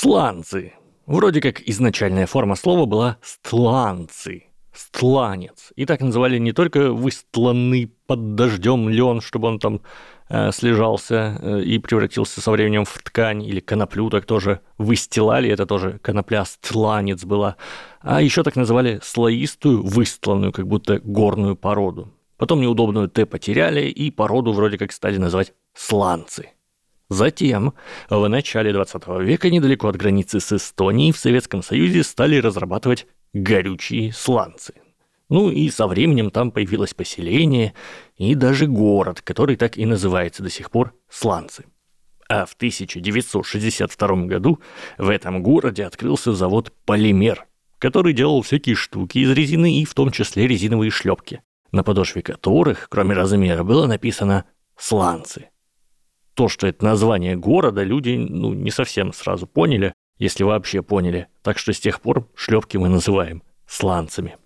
Сланцы. Вроде как изначальная форма слова была стланцы, стланец. И так называли не только выстланный под дождем лен, чтобы он там э, слежался э, и превратился со временем в ткань, или коноплю так тоже выстилали, это тоже конопля стланец была. А еще так называли слоистую, выстланную, как будто горную породу. Потом неудобную Т потеряли, и породу вроде как стали называть сланцы. Затем, в начале 20 века, недалеко от границы с Эстонией, в Советском Союзе стали разрабатывать горючие сланцы. Ну и со временем там появилось поселение и даже город, который так и называется до сих пор Сланцы. А в 1962 году в этом городе открылся завод «Полимер», который делал всякие штуки из резины и в том числе резиновые шлепки, на подошве которых, кроме размера, было написано «Сланцы» то, что это название города, люди ну, не совсем сразу поняли, если вообще поняли. Так что с тех пор шлепки мы называем сланцами.